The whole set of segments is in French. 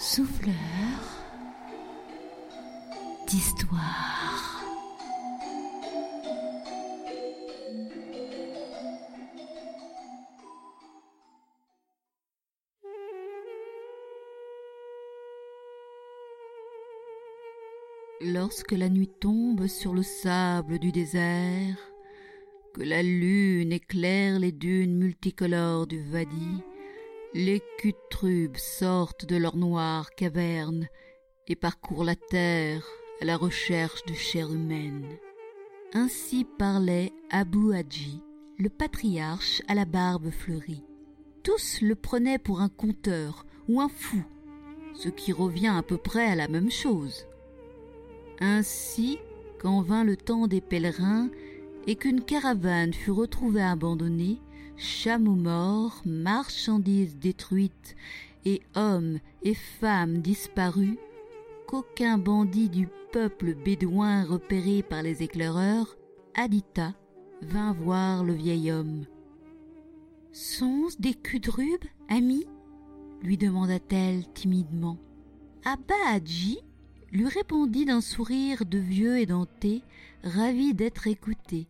souffleur d'histoire. Lorsque la nuit tombe sur le sable du désert, que la lune éclaire les dunes multicolores du Vadi, les cutrubes sortent de leur noire caverne et parcourent la terre à la recherche de chair humaine. Ainsi parlait Abu Hadji, le patriarche à la barbe fleurie. Tous le prenaient pour un conteur ou un fou, ce qui revient à peu près à la même chose. Ainsi, quand vint le temps des pèlerins et qu'une caravane fut retrouvée abandonnée, chameaux morts, marchandises détruites et hommes et femmes disparus, qu'aucun bandit du peuple bédouin repéré par les éclaireurs, Adita vint voir le vieil homme. Sont-ce des cudrubes, ami? lui demanda-t-elle timidement. Abba Hadji? lui répondit d'un sourire de vieux et denté, ravi d'être écouté.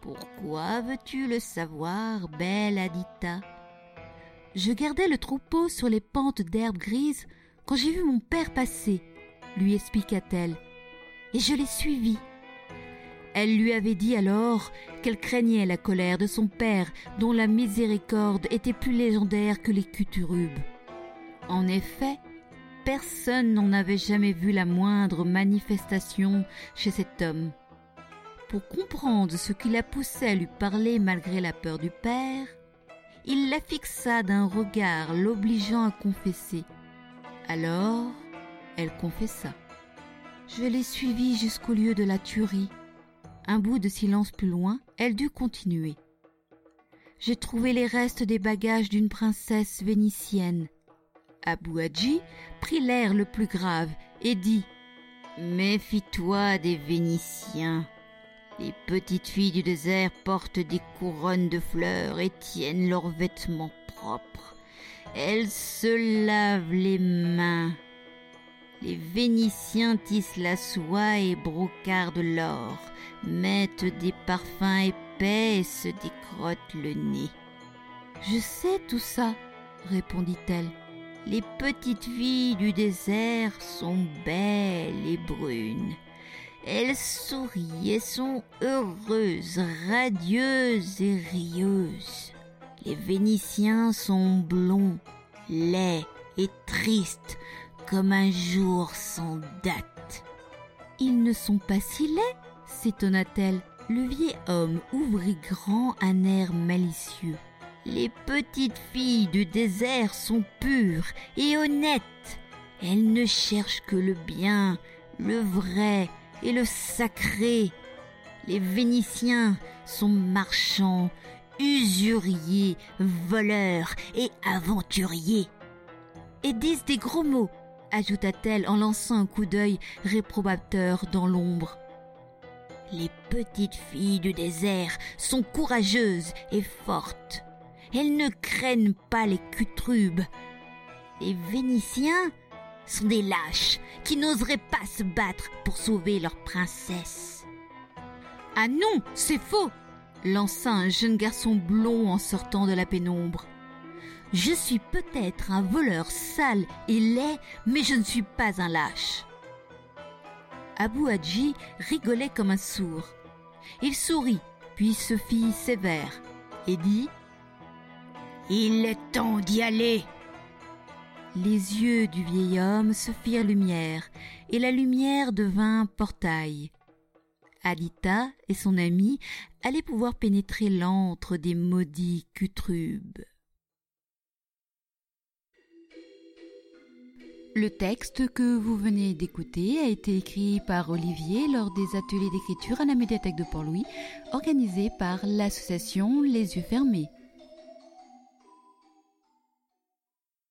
Pourquoi veux-tu le savoir, belle Adita? Je gardais le troupeau sur les pentes d'herbe grise quand j'ai vu mon père passer, lui expliqua-t-elle, et je l'ai suivi. Elle lui avait dit alors qu'elle craignait la colère de son père, dont la miséricorde était plus légendaire que les cuturubes. En effet, personne n'en avait jamais vu la moindre manifestation chez cet homme. Pour comprendre ce qui la poussait à lui parler malgré la peur du père, il la fixa d'un regard l'obligeant à confesser. Alors, elle confessa. Je l'ai suivi jusqu'au lieu de la tuerie. Un bout de silence plus loin, elle dut continuer. J'ai trouvé les restes des bagages d'une princesse vénitienne. Abou Hadji prit l'air le plus grave et dit Méfie-toi des Vénitiens. Les petites filles du désert portent des couronnes de fleurs et tiennent leurs vêtements propres. Elles se lavent les mains. Les Vénitiens tissent la soie et brocardent l'or, mettent des parfums épais et se décrottent le nez. Je sais tout ça, répondit-elle. Les petites filles du désert sont belles et brunes. Elles sourient et sont heureuses, radieuses et rieuses. Les Vénitiens sont blonds, laids et tristes comme un jour sans date. Ils ne sont pas si laids, s'étonna-t-elle. Le vieil homme ouvrit grand un air malicieux. Les petites filles du désert sont pures et honnêtes. Elles ne cherchent que le bien, le vrai et le sacré. Les Vénitiens sont marchands, usuriers, voleurs et aventuriers. Et disent des gros mots, ajouta-t-elle en lançant un coup d'œil réprobateur dans l'ombre. Les petites filles du désert sont courageuses et fortes. Elles ne craignent pas les cutrubes. Les Vénitiens sont des lâches qui n'oseraient pas se battre pour sauver leur princesse. Ah non, c'est faux lança un jeune garçon blond en sortant de la pénombre. Je suis peut-être un voleur sale et laid, mais je ne suis pas un lâche. Abu Hadji rigolait comme un sourd. Il sourit, puis se fit sévère et dit Il est temps d'y aller. Les yeux du vieil homme se firent lumière, et la lumière devint portail. Alita et son ami allaient pouvoir pénétrer l'antre des maudits cutrubes. Le texte que vous venez d'écouter a été écrit par Olivier lors des ateliers d'écriture à la médiathèque de Port-Louis, organisés par l'association Les Yeux Fermés.